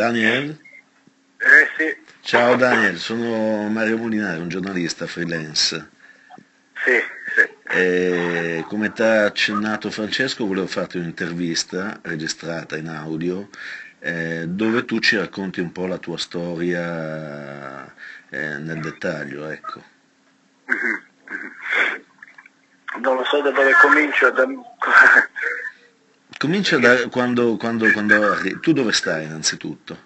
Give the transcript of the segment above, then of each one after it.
Daniel? Eh sì, Ciao Daniel, sono Mario Molinari, un giornalista freelance. sì, sì. E come ti ha accennato Francesco, volevo farti un'intervista registrata in audio eh, dove tu ci racconti un po' la tua storia eh, nel dettaglio, ecco. Non lo so da dove comincio. Da... Comincia da quando, quando, quando arri- Tu dove stai innanzitutto?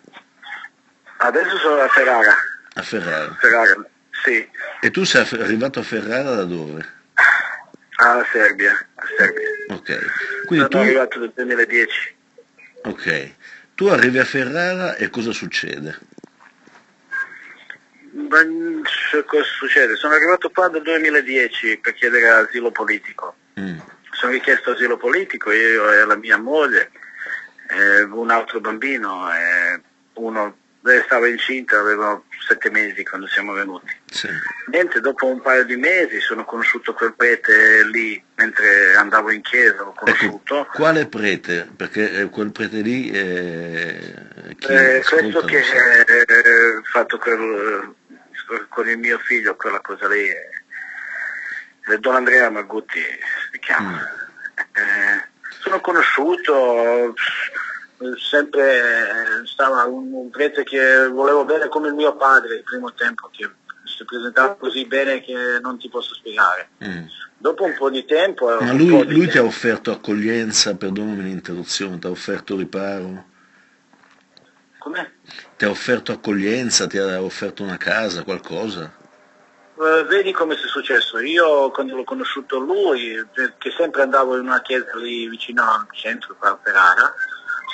Adesso sono a Ferrara. A Ferrara. Ferrara, sì, E tu sei arrivato a Ferrara da dove? alla Serbia. A Serbia. Ok. Quindi Sono tu, arrivato nel 2010. ok. Tu arrivi a Ferrara e cosa succede? Ma s- cosa succede? Sono arrivato qua nel 2010 per chiedere asilo politico. Mm, Sono richiesto asilo politico, io e la mia moglie, eh, un altro bambino, eh, uno lei stava incinta, avevo sette mesi quando siamo venuti. sì. Niente, dopo un paio di mesi sono conosciuto quel prete lì, mentre andavo in chiesa, l'ho Ecco, conosciuto. quale prete? Perché eh, quel prete lì eh, Eh, ascolta questo lo che ha fatto quel- con il mio figlio, quella cosa lì, eh, Don Andrea Magutti si chiama. Mm. Sono conosciuto, sempre stava un, un prete che volevo bene come il mio padre il primo tempo, che si presentava così bene che non ti posso spiegare. Mm. Dopo un po' di tempo... Ma lui, lui ti ha tempo- offerto accoglienza, perdonami l'interruzione, ti ha offerto riparo? Com'è? Ti ha offerto accoglienza, ti ha offerto una casa, qualcosa? Eh, vedi come è successo? Io quando l'ho conosciuto lui, eh, che sempre andavo in una chiesa lì vicino al centro, a Ferrara,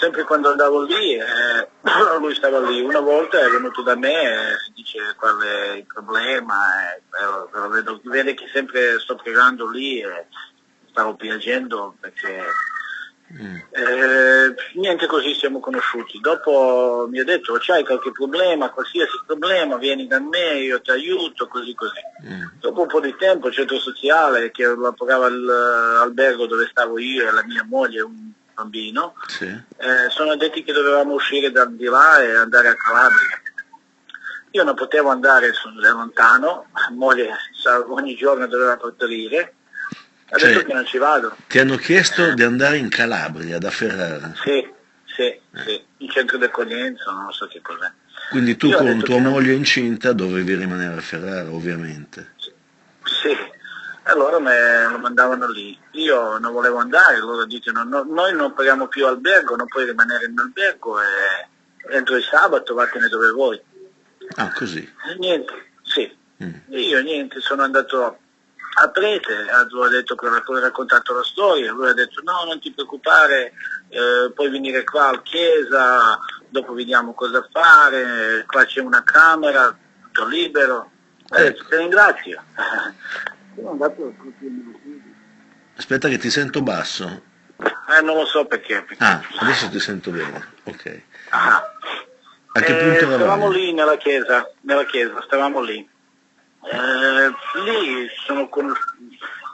sempre quando andavo lì, eh, lui stava lì. Una volta è venuto da me e si dice qual è il problema, eh, però- però vedo- vede che sempre sto pregando lì e stavo piangendo perché Mm. eh, niente così siamo conosciuti. Dopo mi ha detto c'hai qualche problema, qualsiasi problema, vieni da me, io ti aiuto, così così. Mm. Dopo un po' di tempo il centro sociale che lavorava all'albergo dove stavo io e la mia moglie e un bambino, Sì. eh, sono detti che dovevamo uscire da di là e andare a Calabria. Io non potevo andare, sono lontano, la moglie ogni giorno doveva partorire, ha Cioè- che non ci vado. Ti hanno chiesto di andare in Calabria, da Ferrara. Sì, sì, sì, in centro di accoglienza, non so che cos'è. Quindi tu Io con tua che non- moglie incinta dovevi rimanere a Ferrara, ovviamente. Sì, allora me lo mandavano lì. Io non volevo andare, loro dicono no, noi non paghiamo più albergo, non puoi rimanere in albergo e entro il sabato vattene dove vuoi. Ah, così. E niente, sì. Mm. Io niente, sono andato a Prete, ho detto che ho raccontato la storia, lui ha detto no, non ti preoccupare, eh, puoi venire qua a chiesa, dopo vediamo cosa fare, qua c'è una camera, tutto libero. Ho detto, ti ringrazio. Sono andato Aspetta che ti sento basso. eh, non lo so perché. perché- Ah, adesso ti sento bene. Ok. Ah. A che Eh, punto stavamo eravamo? lì nella chiesa, nella chiesa, stavamo lì. Eh, lì sono con-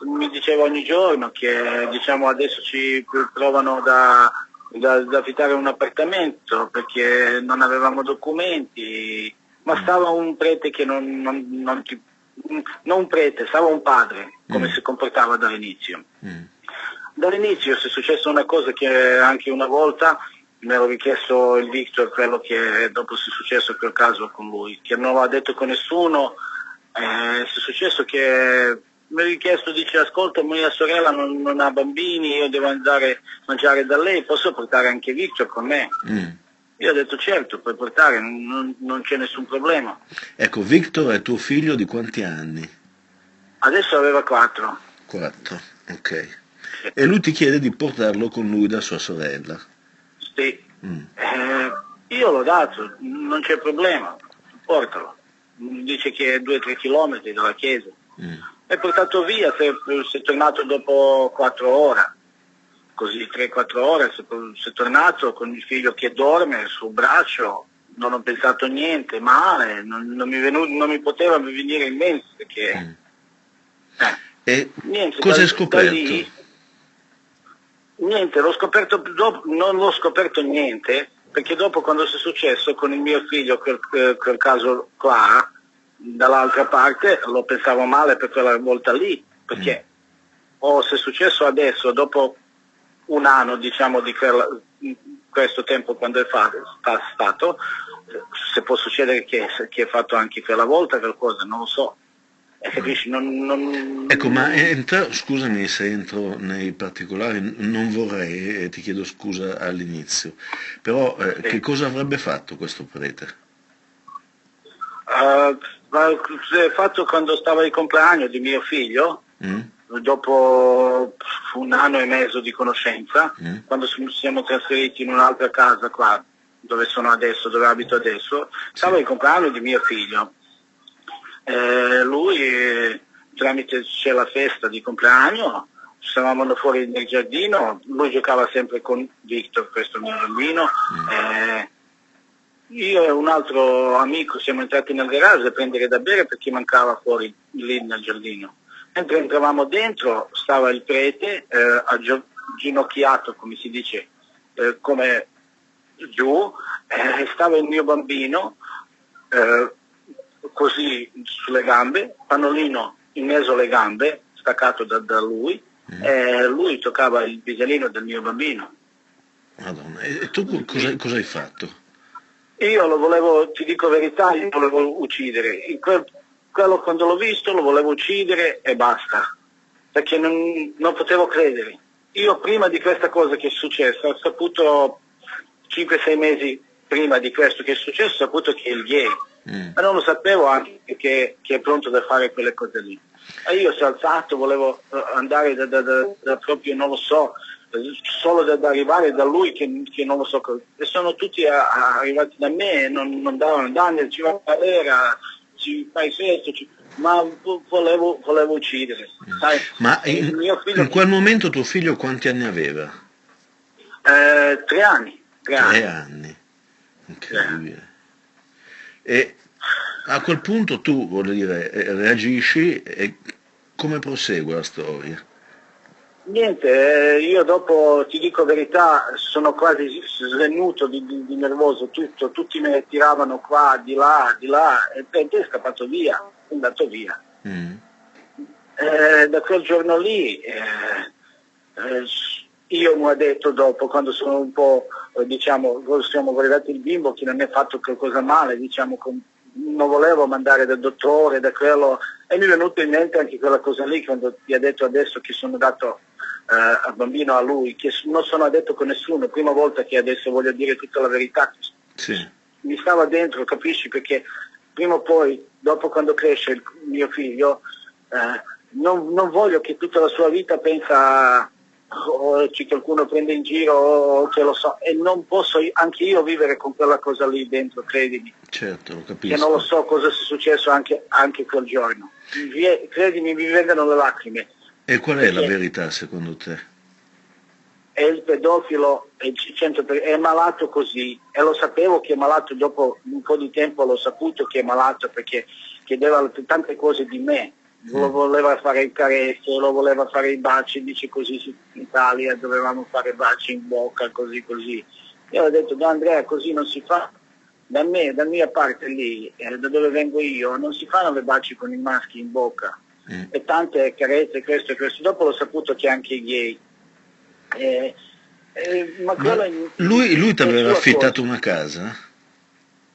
mi diceva ogni giorno che diciamo adesso ci provano da, da, da affittare un appartamento perché non avevamo documenti, ma stava un prete che non, non, non non un prete, stava un padre, come Mm. si comportava dall'inizio. Mm. Dall'inizio se è successo una cosa che anche una volta me l'ho richiesto il Victor, quello che dopo si è successo quel caso con lui, che non l'ha detto con nessuno, eh, è successo che mi ha richiesto, dice ascolta mia sorella non, non ha bambini, io devo andare a mangiare da lei, posso portare anche Victor con me? Mm. Io ho detto certo, puoi portare, non, non c'è nessun problema. Ecco, Victor è tuo figlio di quanti anni? Adesso aveva quattro. Quattro. Ok. E lui ti chiede di portarlo con lui da sua sorella. Sì. Mm. Eh, io l'ho dato, non c'è problema, portalo. Dice che è 2-3 chilometri dalla chiesa. Mm. È portato via, si è, si è tornato dopo 4 ore. Così 3-4 ore si è, si è tornato con il figlio che dorme sul braccio, non ho pensato niente, male, non, non mi, venu- non mi poteva venire in mente perché... Mm. eh, E Niente, cosa hai scoperto? lì- niente, l'ho scoperto dopo, non l'ho scoperto niente, perché dopo quando è successo con il mio figlio quel, quel caso qua, dall'altra parte lo pensavo male per quella volta lì, perché mm. o se è successo adesso, dopo un anno diciamo di quella, questo tempo quando è stato, se può succedere che, che è fatto anche quella volta qualcosa, non lo so. Capisci? Non, non... Ecco, ma entra, scusami se entro nei particolari, non vorrei, e ti chiedo scusa all'inizio, però eh, sì. che cosa avrebbe fatto questo prete? Uh, fatto quando stava il compleanno di mio figlio, mm. dopo un anno e mezzo di conoscenza, mm. quando siamo trasferiti in un'altra casa qua, dove sono adesso, dove abito adesso, stava sì. il compleanno di mio figlio eh, lui tramite c'è la festa di compleanno, stavamo fuori nel giardino, lui giocava sempre con Victor, questo mio bambino, mm. eh, io e un altro amico siamo entrati nel garage a prendere da bere perché mancava fuori lì nel giardino. Mentre entravamo dentro stava il prete eh, ginocchiato, come si dice, eh, come giù, eh, stava il mio bambino eh, così sulle gambe, pannolino in mezzo alle gambe, staccato da, da lui, mm. e lui toccava il piselino del mio bambino. Madonna, e tu cosa, cosa hai fatto? Io lo volevo, ti dico verità, io volevo uccidere. Quel, quello quando l'ho visto lo volevo uccidere e basta, perché non, non, potevo credere. Io prima di questa cosa che è successa, ho saputo 5-6 mesi prima di questo che è successo, ho saputo che è il gay mm. ma non lo sapevo anche che, che, è pronto da fare quelle cose lì. E io è alzato, volevo eh, andare da, da, da, da proprio, non lo so, solo da, arrivare da lui che, che, non lo so, e sono tutti a, a arrivati da me e non, non davano Daniel, ci va a Valera, ci fai questo, ci... ma volevo, volevo uccidere. Sai? Ma in, figlio... in, quel momento tuo figlio quanti anni aveva? Eh, tre anni. Tre, tre anni. anni. Incredibile. E a quel punto tu, voglio dire, eh, reagisci e come prosegue la storia? Niente, eh, io dopo ti dico verità, sono quasi svenuto di, di, di, nervoso, tutto, tutti me tiravano qua, di là, di là, e te è scappato via, è andato via. Mm. Eh, da quel giorno lì eh, eh, io mi ho detto dopo, quando sono un po', eh, diciamo, siamo arrivati il bimbo che non è fatto qualcosa male, diciamo, con, non volevo mandare dal dottore, da quello, e mi è venuto in mente anche quella cosa lì quando ti ha detto adesso che sono dato eh, al bambino a lui, che non sono addetto con nessuno, prima volta che adesso voglio dire tutta la verità. Sì. Mi stava dentro, capisci? Perché prima o poi, dopo quando cresce il mio figlio, eh, non, non voglio che tutta la sua vita pensa o ci qualcuno prende in giro o che lo so e non posso anche io vivere con quella cosa lì dentro, credimi. Certo, lo capisco. Che non lo so cosa sia successo anche, anche quel giorno. credimi, mi vengono le lacrime. E qual è la verità secondo te? È il pedofilo, è, è malato così e lo sapevo che è malato dopo un po' di tempo, l'ho saputo che è malato perché chiedeva tante cose di me lo voleva fare il carezzo, lo voleva fare i baci, dice così in Italia dovevamo fare baci in bocca, così così. Io ho detto, no Andrea, così non si fa. Da me, da mia parte lì, eh, da dove vengo io, non si fanno le baci con i maschi in bocca. Mm. E tante carezze, questo e questo. Dopo l'ho saputo che anche i gay. Eh, eh, ma ma lui, lui ti aveva affittato cosa. una casa?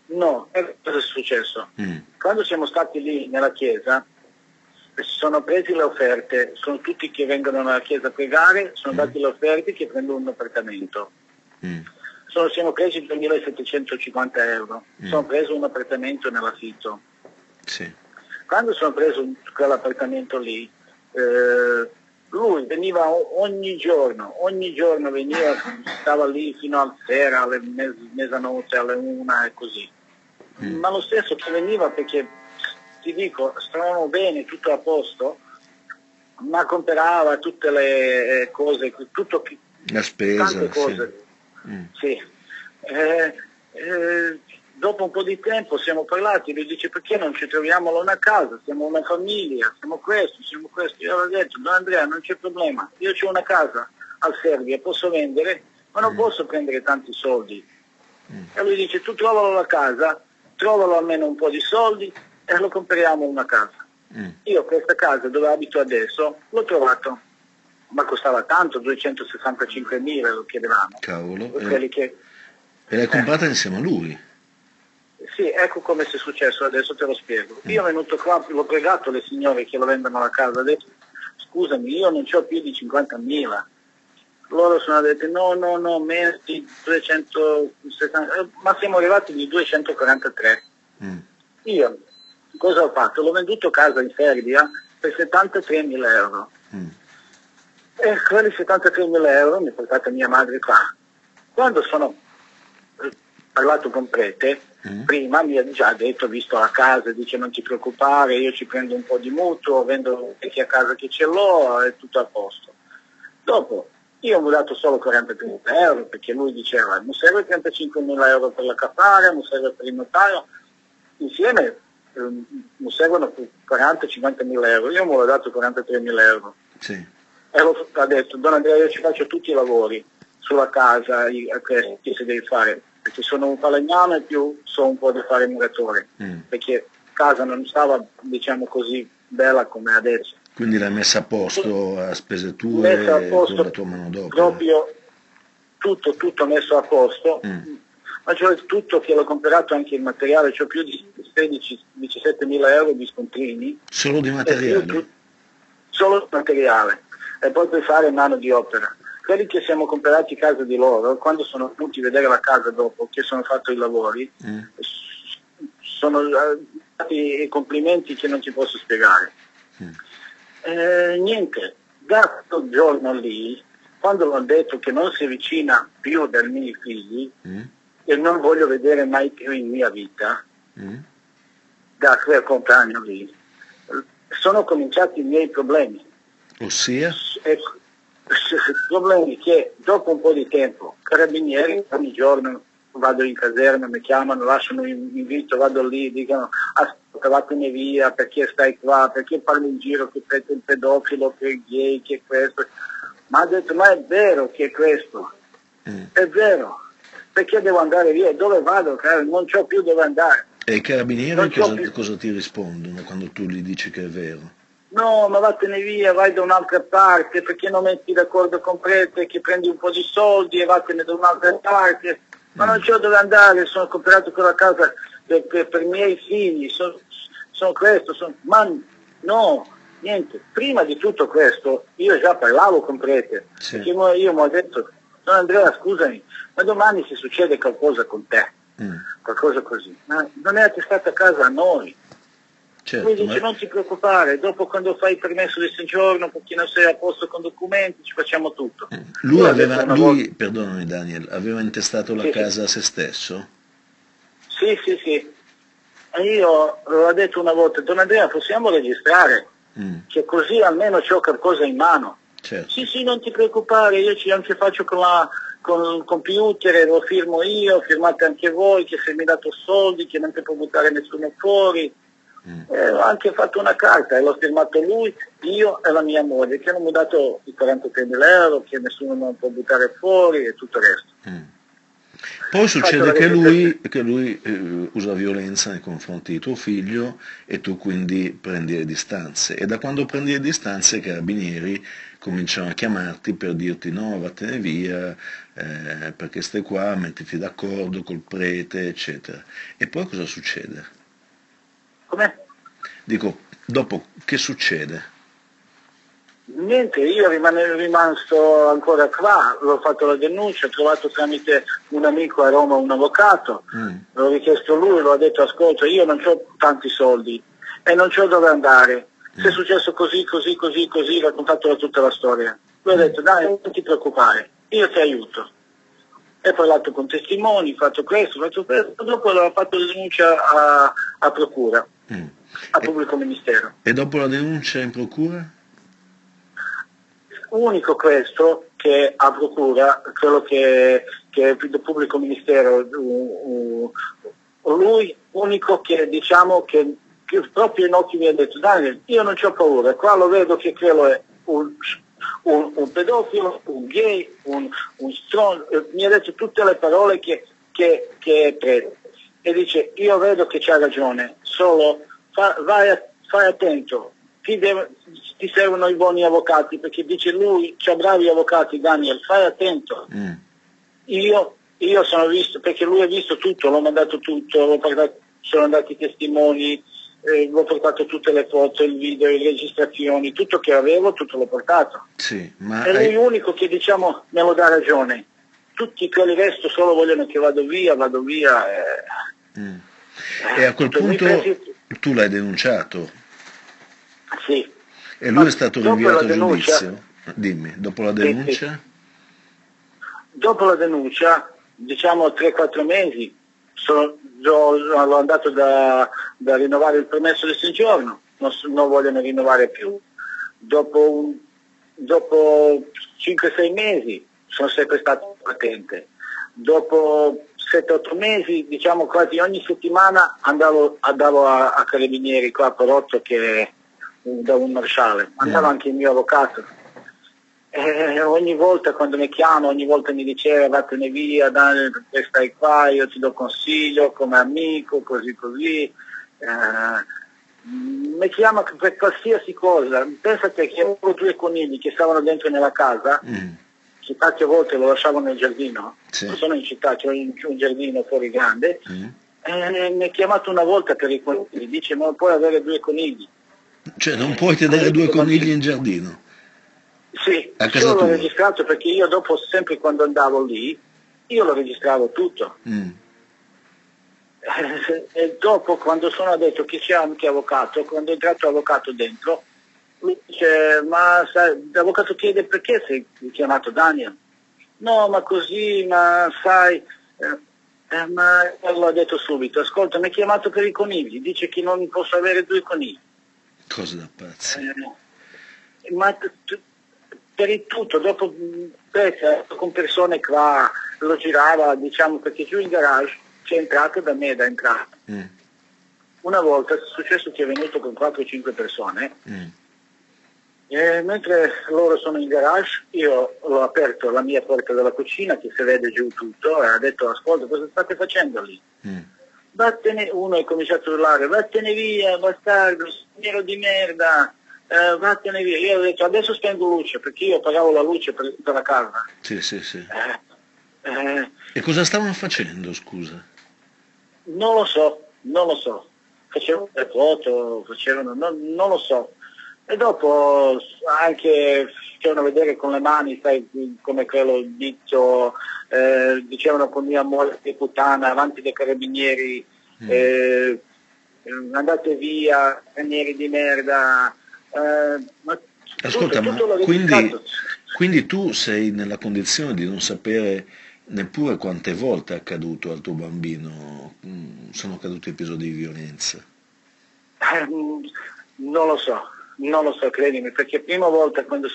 No, e cosa è successo? Mm. Quando siamo stati lì nella chiesa, si sono presi le offerte, sono tutti che vengono alla chiesa a pregare, sono mm. dati le offerte che prendono un appartamento. Mm. Sono, siamo presi 2.750 euro, mm. sono preso un appartamento nell'affitto. Sì. Quando sono preso quell'appartamento lì, eh, lui veniva ogni giorno, ogni giorno veniva, stava lì fino a sera, alle mes- mezzanotte, alle una e così. Mm. Ma lo stesso che veniva perché ti dico, stavamo bene, tutto a posto, ma comprava tutte le eh, cose, tutto, la spesa, tante cose. Sì. Mm. sì. Eh, eh, dopo un po' di tempo siamo parlati, lui dice perché non ci troviamo una casa, siamo una famiglia, siamo questo, siamo questo. Io avevo detto, no Andrea non c'è problema, io ho una casa al Serbia, posso vendere, ma non mm. posso prendere tanti soldi. Mm. E lui dice tu trovalo la casa, trovalo almeno un po' di soldi lo compriamo una casa. Mm. Io questa casa dove abito adesso l'ho trovato, ma costava tanto, 265 mila lo chiedevamo. Cavolo. E, che... e l'hai comprata eh. insieme a lui? Sì, ecco come si è successo, adesso te lo spiego. Io mm. venuto qua, l'ho pregato le signore che lo vendono la casa, adesso scusami, io non ho più di 50.000. Loro sono detto no, no, no, meno di 260, eh, ma siamo arrivati di 243. Mm. Io cosa ho fatto? L'ho venduto casa in Serbia per 73.000 euro. Mm. E quelli 73.000 euro mi ha portato mia madre qua. Quando sono parlato con Prete, mm. prima mi ha già detto, visto la casa, dice non ti preoccupare, io ci prendo un po' di mutuo, vendo vecchia casa che ce l'ho, è tutto a posto. Dopo, io ho dato solo 43 euro perché lui diceva non serve 35 mila euro per la caffara, non serve per il notaio, insieme eh, non servono 40-50 mila euro, io mi ho dato 43 mila euro. Sì. E lo, ha detto, Don Andrea io ci faccio tutti i lavori sulla casa che si deve fare perché sono un falegname e più so un po' di fare muratore, mm. perché casa non stava diciamo così bella come adesso. Quindi l'hai messa a posto a spese tue messa a posto, con la tua manodopera? Proprio tutto, tutto messo a posto, mm. ma cioè tutto che l'ho comprato anche il materiale, ho più di 16-17 mila euro di scontrini. Solo di materiale? Solo di materiale e poi per fare mano di opera quelli che siamo comprati casa di loro, quando sono venuti a vedere la casa dopo che sono fatto i lavori, mm. sono stati complimenti che non ti posso spiegare. Mm. Eh, niente, da quel giorno lì, quando hanno detto che non si avvicina più dai miei figli mm. e non voglio vedere mai più in mia vita, mm. Da quel compagno lì, sono cominciati i miei problemi. Ossia? Ecco, è che dopo un po' di tempo, carabinieri ogni giorno vado in caserma, mi chiamano, lasciano un invito, vado lì, dicono ascolta vattene via, perché stai qua, perché parli in giro che sei un pedofilo, che è gay, che è questo. Ma ha detto, ma è vero che è questo, mm. è vero, perché devo andare via, dove vado? Non c'ho più dove andare. E i carabinieri cosa, cosa ti rispondono quando tu gli dici che è vero? no ma vattene via, vai da un'altra parte, perché non metti d'accordo con Prete che prendi un po' di soldi e vattene da un'altra parte, ma non c'ho dove andare, sono comprato quella casa per, per, per i miei figli, sono, sono questo, sono... ma no, niente, prima di tutto questo io già parlavo con Prete, sì. perché io mi ho detto, no Andrea scusami, ma domani se succede qualcosa con te, mm. qualcosa così, ma non è attestato a casa a noi, Certo, Lui dice ma... non ti preoccupare, dopo quando fai il permesso di soggiorno, perché non sei a posto con documenti, ci facciamo tutto. Eh, lui, aveva, lui perdonami Daniel, aveva intestato la sì, casa a se stesso? Sì, sì, sì. Io l'ho detto una volta, Don Andrea possiamo registrare, mm. che così almeno ho qualcosa in mano. Certo. Sì, sì, non ti preoccupare, io ci anche faccio con, la, con il computer, lo firmo io, firmate anche voi, che se mi dato soldi, che non ti può buttare nessuno fuori. Mm. Eh, ho anche fatto una carta e l'ho firmato lui, io e la mia moglie, che hanno dato i 43 mila euro, che nessuno non può buttare fuori e tutto il resto. Mm. Poi succede che lui, che lui eh, usa violenza nei confronti di tuo figlio e tu quindi prendi le distanze. E da quando prendi le distanze i carabinieri cominciano a chiamarti per dirti no, vattene via, eh, perché stai qua, mettiti d'accordo col prete, eccetera. E poi cosa succede? Come? Dico, dopo che succede? Niente, io rimane, rimasto ancora qua, ho fatto la denuncia, ho trovato tramite un amico a Roma un avvocato, mm. l'ho richiesto lui, l'ho detto ascolta, io non ho tanti soldi e non ho dove andare, se è successo così, così, così, così, ho raccontato tutta la storia. Lui ha detto dai, non ti preoccupare, io ti aiuto. E parlato con testimoni, fatto questo, fatto questo, dopo ho fatto la denuncia a, a procura. Mm. A pubblico ministero. E dopo la denuncia in procura? Unico questo che a procura, quello che, che il pubblico ministero, lui unico che diciamo che, che proprio in occhi mi ha detto Daniel, io non ho paura, qua lo vedo che quello è un, un, un pedofilo, un gay, un, un strong, mi ha detto tutte le parole che che, che è prete. E dice, io vedo che c'ha ragione, solo fa, vai, fai attento, ti, deve, ti, servono i buoni avvocati, perché dice lui, c'ha bravi avvocati Daniel, fai attento. Mm. Io, io sono visto, perché lui ha visto tutto, l'ho mandato tutto, portato, sono andati testimoni, eh, ho portato tutte le foto, il video, le registrazioni, tutto che avevo, tutto l'ho portato. Sì, ma è lui l'unico che diciamo me lo dà ragione. Tutti quelli resto solo vogliono che vado via, vado via. Eh. Mm. E a quel punto tu l'hai denunciato? Sì. E lui ma è stato rinviato a giudizio? Dimmi, dopo la denuncia? Sì, sì. Dopo la denuncia, diciamo 3-4 mesi, sono, sono andato da, da, rinnovare il permesso di soggiorno, non, non vogliono rinnovare più. Dopo, dopo 5-6 mesi sono sempre stato patente. Dopo 7-8 mesi, diciamo quasi ogni settimana andavo, andavo a, a, Carabinieri qua a Porotto che è da un marciale, andava anche il mio avvocato eh, ogni volta quando mi chiama, ogni volta mi diceva vattene via, dai, perché stai qua, io ti do consiglio come amico, così così. Eh, mi chiama per qualsiasi cosa, pensate che avevo due conigli che stavano dentro nella casa, mm. che tante volte lo lasciavo nel giardino, sì. sono in città, c'è un, un, giardino fuori grande, mm. eh, mi ha chiamato una volta per i conigli, dice ma puoi avere due conigli. Cioè non puoi tenere due conigli in giardino? Sì, io l'ho registrato perché io dopo sempre quando andavo lì, io lo registravo tutto. Mm. E dopo quando sono detto che c'è anche avvocato, quando è entrato l'avvocato dentro, mi dice, ma sai, l'avvocato chiede perché sei chiamato Daniel? No, ma così, ma sai, eh, eh, ma l'ho detto subito, ascolta, mi ha chiamato per i conigli, dice che non posso avere due conigli. Cosa da pazzi. Eh, ma per il tutto, dopo beh, con persone qua lo girava, diciamo, perché giù in garage c'è entrato da me da entrare. Mm. Una volta è successo che è venuto con 4-5 persone, mm. e mentre loro sono in garage, io ho aperto la mia porta della cucina che si vede giù tutto e ha detto ascolta cosa state facendo lì? Mm. Vattene, uno ha cominciato a urlare, vattene via, bastardo, signero di merda, eh, vattene via. Io ho detto adesso spengo luce perché io pagavo la luce per, per la casa. Sì, sì, sì. Eh, eh, e cosa stavano facendo, scusa? Non lo so, non lo so. Facevano le foto, facevano, non, non lo so. E dopo anche facevano vedere con le mani, sai, come quello dito, eh, dicevano con mia moglie di puttana, avanti dei carabinieri, mm. eh, andate via, carabinieri di merda, eh, ma Ascolta, ma quindi, quindi, tu sei nella condizione di non sapere neppure quante volte è accaduto al tuo bambino, mm, sono accaduti episodi di violenza? Eh, non lo so, non lo so, credimi, perché prima volta quando è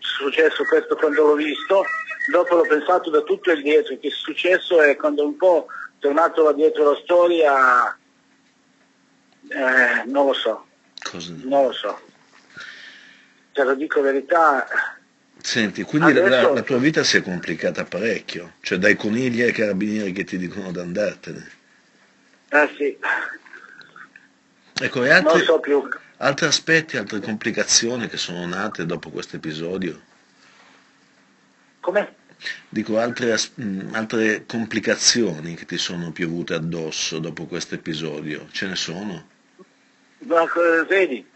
successo questo, quando l'ho visto, dopo l'ho pensato da tutto il dietro, che è successo è quando un po' tornato là dietro la storia, eh, non lo so, Cosa? Non lo so. Te lo dico verità. Senti, quindi Adesso... la, la, tua vita si è complicata parecchio, cioè dai conigli ai carabinieri che ti dicono di andartene. Eh sì. Ecco, e altri, so altri aspetti, altre complicazioni che sono nate dopo questo episodio? Come? Dico altre, altre complicazioni che ti sono piovute addosso dopo questo episodio, ce ne sono? Ma vedi,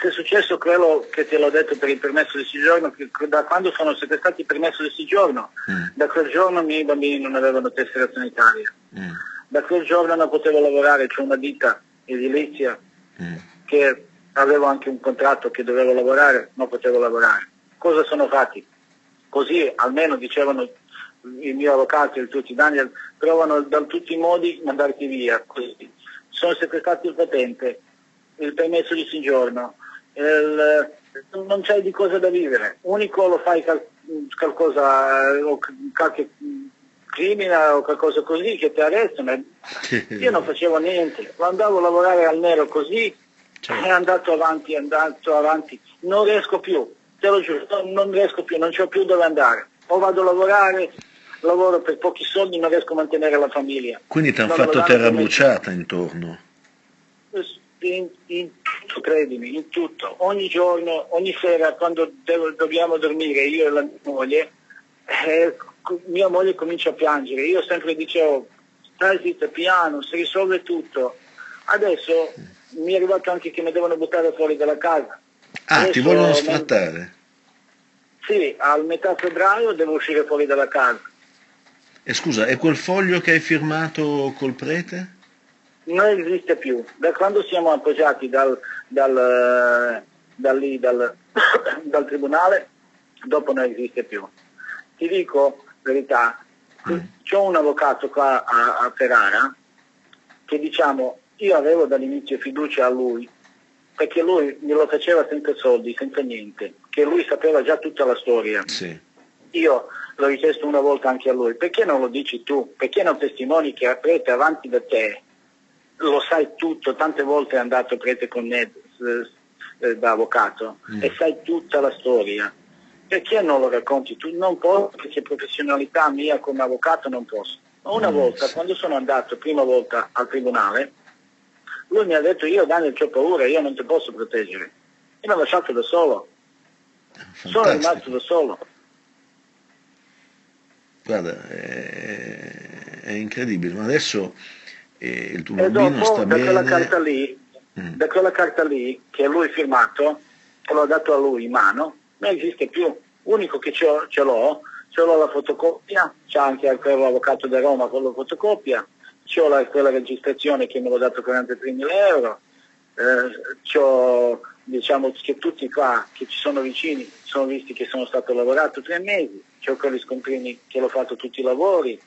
se è successo quello che te l'ho detto per il permesso di soggiorno, da quando sono sequestrati il permesso di soggiorno, mm. da quel giorno i miei bambini non avevano tessera sanitaria. Mm. Da quel giorno non potevo lavorare, c'è una ditta edilizia mm. che avevo anche un contratto che dovevo lavorare, non potevo lavorare. Cosa sono fatti? Così almeno dicevano il mio avvocato e il tutti Daniel, provano da tutti i modi mandarti via. Così. Sono sequestrati il patente, il permesso di soggiorno, il, non c'è di cosa da vivere, unico lo fai cal- qualcosa, o qualche crimine o qualcosa così che ti arrestano. Io non facevo niente, andavo a lavorare al nero così, certo. è andato avanti, è andato avanti, non riesco più, te lo giuro, non riesco più, non c'ho più dove andare. O vado a lavorare lavoro per pochi soldi, non riesco a mantenere la famiglia. Quindi ti hanno fatto terra bruciata intorno? In, in, tutto, credimi, in tutto. Ogni giorno, ogni sera, quando devo, dobbiamo dormire, io e la mia moglie, eh, mia moglie comincia a piangere. Io sempre dicevo, stai zitta, piano, si risolve tutto. Adesso mi è arrivato anche che mi devono buttare fuori dalla casa. Ah, Adesso ti vogliono sfrattare? Sì, al metà febbraio devo uscire fuori dalla casa. E scusa, e quel foglio che hai firmato col prete? Non esiste più. Da quando siamo appoggiati dal, dal, eh, da lì, dal, dal tribunale, dopo non esiste più. Ti dico verità, Mm. c'è un avvocato qua a, a Ferrara che diciamo, io avevo dall'inizio fiducia a lui, perché lui me lo faceva senza soldi, senza niente, che lui sapeva già tutta la storia. Sì. Io l'ho richiesto una volta anche a lui, perché non lo dici tu? Perché non testimoni che prete avanti da te? Lo sai tutto, tante volte è andato prete con me eh, eh, da avvocato Mm. e sai tutta la storia. Perché non lo racconti tu? Non posso, perché professionalità mia come avvocato non posso. Ma una Mm, volta, quando sono andato prima volta al tribunale, lui mi ha detto io Daniel ho paura, io non ti posso proteggere. E mi ha lasciato da solo, sono rimasto Fantastico. da solo. Guarda, è, è incredibile, ma adesso eh, il tuo E bambino dopo sta da quella bene. carta lì, Mm. da quella carta lì che lui ha firmato, che l'ho dato a lui in mano, non esiste più. L'unico che ce, ho- ce l'ho, ce l'ho la fotocopia, c'è anche quell'avvocato da Roma con la fotocopia, c'ho la, quella registrazione che me l'ho dato 43.000 euro, eh, c'ho diciamo che tutti qua che ci sono vicini sono visti che sono stato lavorato tre mesi, c'ho quelli scontrini che l'ho fatto tutti i lavori.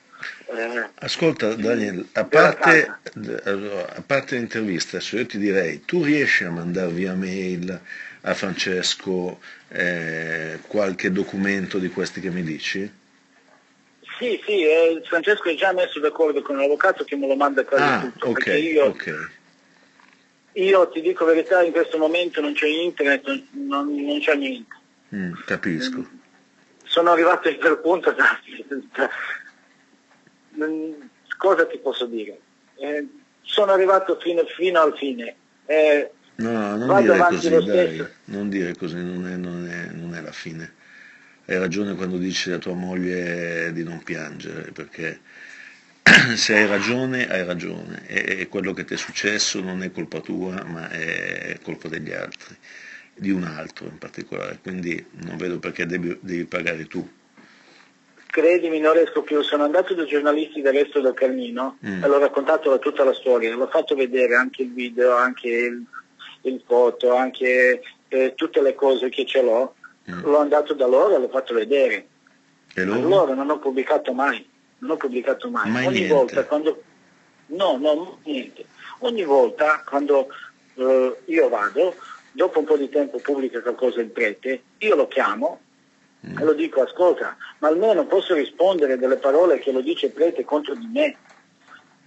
Eh, Ascolta Daniel, a parte, a parte l'intervista, adesso io ti direi, tu riesci a mandare via mail a Francesco eh, qualche documento di questi che mi dici? Sì, sì, eh, Francesco è già messo d'accordo con l'avvocato che me lo manda quasi Ah, tutto, ok, perché io, ok. io ti dico la verità, in questo momento non c'è internet, non, non- c'è niente. Mm, capisco. Sono arrivato a quel punto, da- da- cosa ti posso dire? Eh, sono arrivato fino, fino al fine. Eh, No, no, non dire così, stesso. non dire così, non è, non è- non è la fine. Hai ragione quando dici a tua moglie di non piangere, perché se hai ragione, hai ragione, e, e quello che ti è successo non è colpa tua, ma è colpa degli altri, di un altro in particolare, quindi non vedo perché devi, devi pagare tu. Credimi, non riesco più. Sono andato dai giornalisti del resto del Carlino Mm. e l'ho raccontato tutta la storia. L'ho fatto vedere anche il video, anche il, il foto, anche eh, tutte le cose che ce l'ho. Mm. L'ho andato da loro e l'ho fatto vedere. E loro? loro non ho pubblicato mai. Non ho pubblicato mai. Mai Ogni niente? volta quando... No, no, niente. Ogni volta quando eh, io vado, dopo un po' di tempo pubblica qualcosa il prete, io lo chiamo Mm. e lo dico, ascolta, ma almeno posso rispondere delle parole che lo dice il prete contro di me.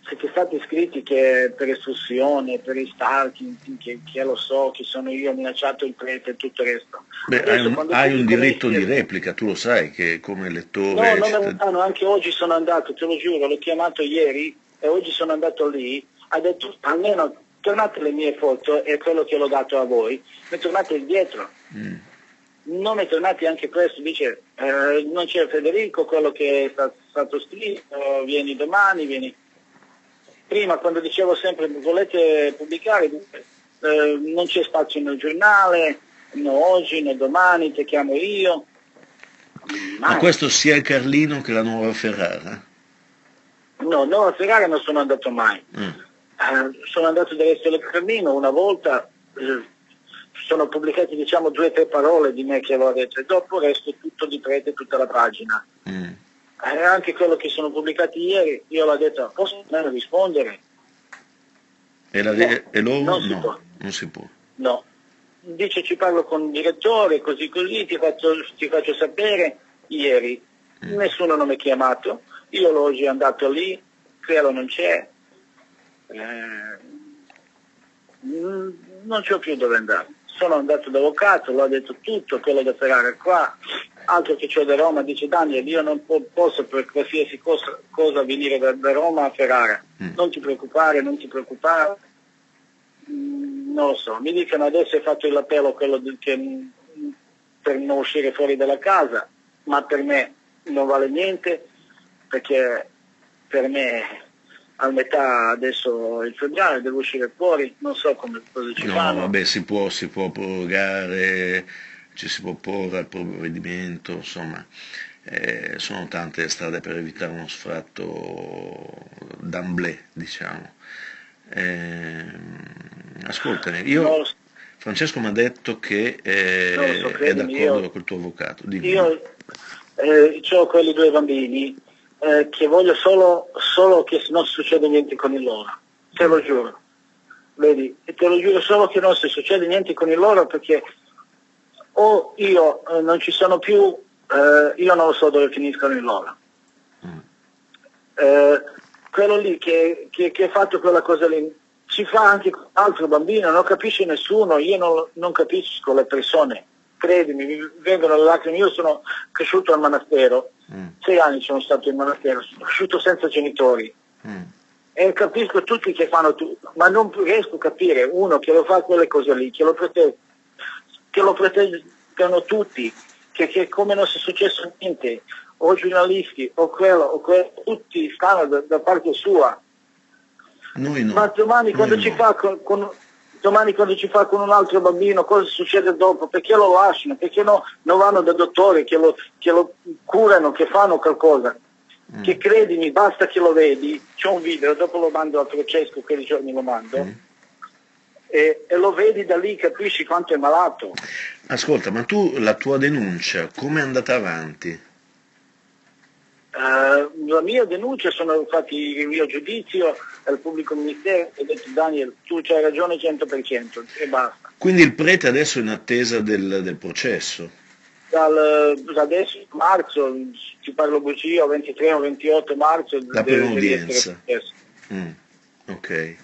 Siete stati scritti che per espulsione, per stalking, che, che lo so, che sono io, ho minacciato il prete e tutto il resto. Beh, hai un, hai un diritto di replica, tu lo sai che come No, lettore... non me cittad- lo danno, anche oggi sono andato, te lo giuro, l'ho chiamato ieri e oggi sono andato lì, ha detto almeno tornate le mie foto e quello che l'ho dato a voi, mi tornate indietro. Mm. Non è tornati anche questo, dice eh, non c'è Federico, quello che è sta- stato scritto, vieni domani, vieni. Prima quando dicevo sempre volete pubblicare, eh, non c'è spazio nel giornale, né oggi né domani, ti chiamo io. Ma questo sia il Carlino che la nuova Ferrara? No, no, a Ferrara non sono andato mai. Mm. Eh, sono andato del resto del Carlino una volta, eh, sono pubblicate diciamo due o tre parole di me che avevo detto e dopo il resto tutto di prete tutta la pagina. Mm. Eh, anche quello che sono pubblicati ieri, io l'ho detto, posso almeno rispondere? E, la- No, e loro? non si no, non si può. No. Dice ci parlo con il direttore, così così, ti faccio, ti faccio sapere. Ieri Mm. nessuno non mi ha chiamato, io oggi è andato lì, quello non c'è. Eh, non c'ho più dove andare. Sono andato d'avvocato, l'ho detto tutto, quello da Ferrara qua, altro che c'è da Roma, dice Daniel, io non posso per qualsiasi cosa, cosa venire da, da, Roma a Ferrara, mm. non ti preoccupare, non ti preoccupare, mm, non lo so, mi dicono adesso hai fatto l'appello quello di, che, mm, per non uscire fuori dalla casa, ma per me non vale niente, perché per me a metà adesso il febbraio devo uscire fuori, non so come cosa ci no, fanno. vabbè si può, si può prorogare, ci si può porre al provvedimento, insomma eh, sono tante strade per evitare uno sfratto d'amblè, diciamo. Eh, ascoltami, io... No, Francesco mi ha detto che eh, so, è d'accordo io, con il tuo avvocato. Dimmi. Io eh, ho quelli due bambini eh, che voglio solo, solo, che non succeda niente con il loro, te lo giuro. Vedi, e te lo giuro solo che non si succede niente con il loro perché o io eh, non ci sono più, eh, io non lo so dove finiscono il loro. Mm. Eh, quello lì che, che, che ha fatto quella cosa lì si fa anche altro bambino, non capisce nessuno, io non, non capisco le persone credimi, mi vengono le lacrime, io sono cresciuto al monastero, mm. sei anni sono stato in monastero, sono cresciuto senza genitori. Mm. E capisco tutti che fanno tutto, ma non riesco a capire uno che lo fa quelle cose lì, che lo, protegge, che lo proteggono tutti, che, che, come non sia successo niente, o giornalisti, o quello, o quello, tutti stanno da, da parte sua. No. Ma domani quando Noi ci no. fa con, con domani quando ci fa con un altro bambino, cosa succede dopo? Perché lo lasciano? Perché no, non vanno da dottori che lo, che lo curano, che fanno qualcosa? Mm. Che credimi, basta che lo vedi, c'è un video, dopo lo mando a Francesco, quei giorni lo mando, mm. e, e, lo vedi da lì, capisci quanto è malato. Ascolta, ma tu la tua denuncia, come è andata avanti? Uh, la mia denuncia sono fatti il mio giudizio al pubblico ministero e ho detto Daniel tu c'hai ragione 100% e basta. Quindi il prete adesso è in attesa del, del processo? Dal, adesso marzo, ti parlo bugia, 23 o 28 marzo. La prima udienza. Mm, ok.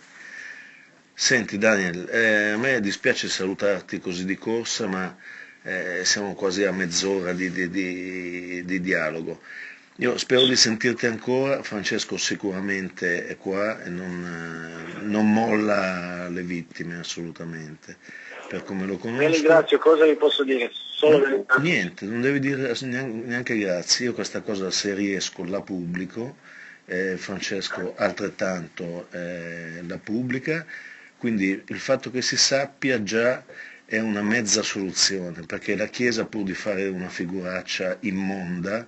Senti Daniel, eh, a me dispiace salutarti così di corsa, ma eh, siamo quasi a mezz'ora di, di, di, di dialogo. Io spero di sentirti ancora, Francesco sicuramente è qua e non, eh, non molla le vittime assolutamente, per come lo conosco. Vi ringrazio, cosa vi posso dire? Solo niente, non devi dire neanche grazie, io questa cosa se riesco la pubblico, eh, Francesco altrettanto eh, la pubblica, quindi il fatto che si sappia già è una mezza soluzione, perché la Chiesa pur di fare una figuraccia immonda,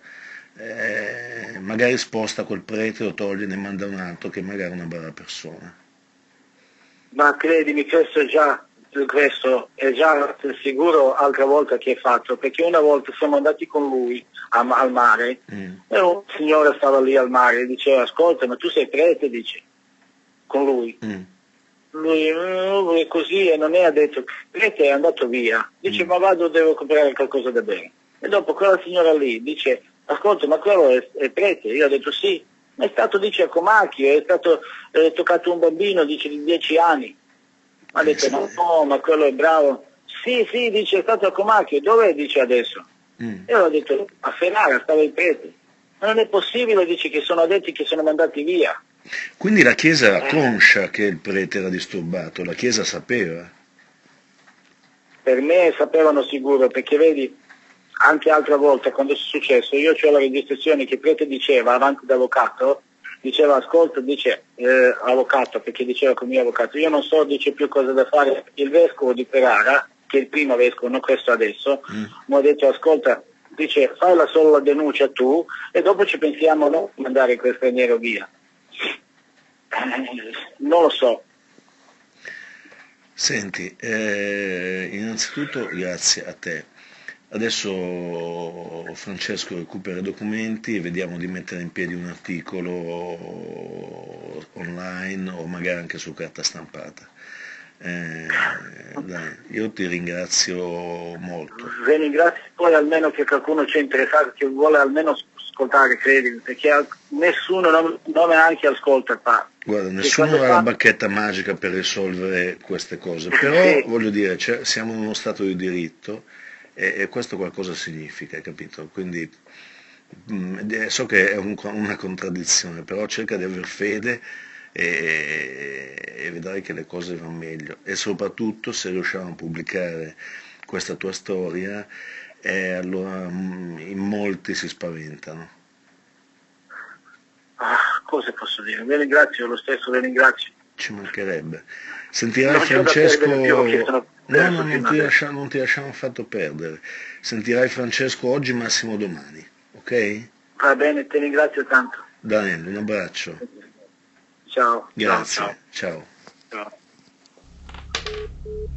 eh, magari sposta quel prete, lo toglie, ne manda un altro che magari è una brava persona. Ma credimi, questo è già, questo è già sicuro altra volta che è fatto, perché una volta siamo andati con lui a, al mare mm. e un signore stava lì al mare e diceva ascolta ma tu sei prete, dice, con lui. Mm. Lui, lui è così e non è ha detto, prete è andato via, dice mm. ma vado, devo comprare qualcosa da bere. E dopo quella signora lì dice ascolta ma quello è, è prete? Io ho detto sì, ma è stato dice a Comacchio, è stato eh, toccato un bambino dice di 10 anni. Ma ha detto no, no, ma quello è bravo. Sì, sì, dice è stato a Comacchio, dov'è dice adesso? Mm. Io ho detto a Ferrara stava il prete. Ma non è possibile, dice che sono detti che sono mandati via. Quindi la Chiesa era eh. conscia che il prete era disturbato, la Chiesa sapeva. Per me sapevano sicuro, perché vedi, anche altra volta quando è successo, io ho la registrazione che prete diceva avanti d'avvocato, diceva ascolta, dice eh, avvocato, perché diceva con mio avvocato, io non so, dice più cosa da fare, il vescovo di Ferrara, che è il primo vescovo, non questo adesso, mm. mi ha detto ascolta, dice fai la sola denuncia tu e dopo ci pensiamo no, mandare quel straniero via. Eh, non lo so. Senti, eh, innanzitutto grazie a te Adesso Francesco recupera i documenti e vediamo di mettere in piedi un articolo online o magari anche su carta stampata. Eh, dai, io ti ringrazio molto. Vi ringrazio poi almeno che qualcuno ci è interessato, che vuole almeno ascoltare, credi, perché nessuno, non, non neanche ascolta qua. Guarda, nessuno ha la bacchetta magica per risolvere queste cose, però sì. voglio dire, cioè, siamo in uno Stato di diritto e, e questo qualcosa significa, capito? Quindi mh, mm, so che è un, una contraddizione, però cerca di avere fede e, e, vedrai che le cose vanno meglio e soprattutto se riusciamo a pubblicare questa tua storia, eh, allora mh, mm, in molti si spaventano. Ah, cosa posso dire? Vi ringrazio, lo stesso vi ringrazio. Ci mancherebbe. Sentirai Francesco... no, no, non ti, lasciamo, non ti lasciamo affatto perdere. Sentirai Francesco oggi, massimo domani, ok? Va bene, ti ringrazio tanto. Daniele, un abbraccio. Ciao. Grazie, ciao. ciao. ciao.